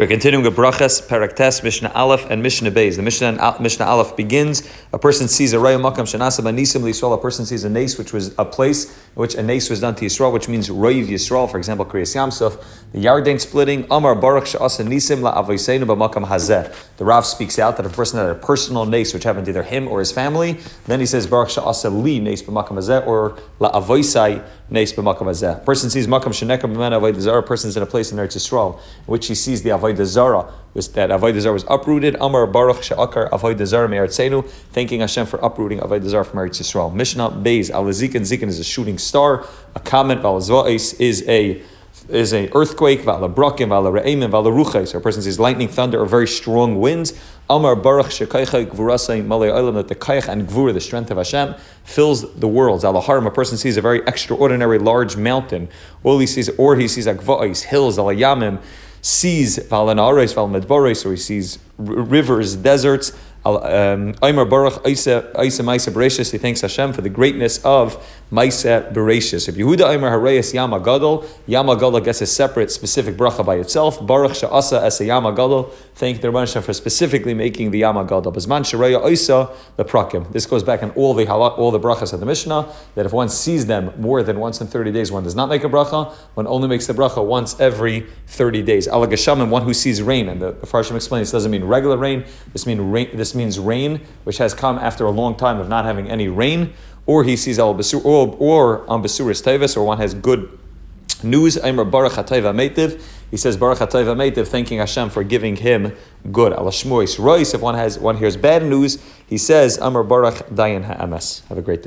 We're continuing with brachas, paraktes, Mishnah Aleph, and Mishnah Beis. The Mishnah, Mishnah Aleph begins. A person sees a raya makam shanasa banisim liyisrael. A person sees a nace, which was a place in which a nace was done to Yisrael, which means roiv Yisrael. For example, Kriyas Yamsuf, the Yarden splitting. Amar baruch she'asa nisim la avoseinu b'makam hazeh. The Rav speaks out that a person had a personal nace, which happened to either him or his family. Then he says baruch she'asa li nace b'makam hazeh or la avoisai nace b'makam hazeh. Person sees makam shenekam b'men avodah A person's in a place in Eretz Yisrael in which he sees the Zara was that Zara was uprooted. Amar Baruch She'akar Avodah Zara Me'artzenu, thanking Hashem for uprooting Avodah Zara from Eretz Yisrael. Mishnah Beis Al Zikin Zikin is a shooting star. A comment Val is a is a earthquake, vala brakim, vala re'emin, vala ruchai. So a person sees lightning, thunder, or very strong winds. Amar baruch shekaycha gvurasai malay olam, that the kayach and gvur, the strength of Hashem, fills the worlds. Alaharim, a person sees a very extraordinary large mountain. Or he sees, or he sees akva'is, hills, alayamim, sees Valanares, Valmedboris, or he sees rivers, deserts. Um, Aimer Baruch Isa Maisa Bereshis, he thanks Hashem for the greatness of Maisa Bereshis. If Yehuda Aimer Harayas Yama Gadol, Yama Gadol gets a separate, specific bracha by itself. Baruch Sha'asa as a Yama Gadol, thank the Rabban for specifically making the Yama Gadol. Bizman Sharaya Isa, the Prakim. This goes back in all the halak, all the brachas of the Mishnah, that if one sees them more than once in 30 days, one does not make a bracha, one only makes the bracha once every 30 days. Alagashamim, one who sees rain, and the, Farshim explains this doesn't mean regular rain, this, mean rain, this means rain, which has come after a long time of not having any rain, or he sees al basur, or, or on basuris tevis, or one has good news. Aimer baruch meitiv. He says baruch meitiv, thanking Hashem for giving him good. Al shmois rois. If one has one hears bad news, he says Amar baruch dayan ha'emes. Have a great day.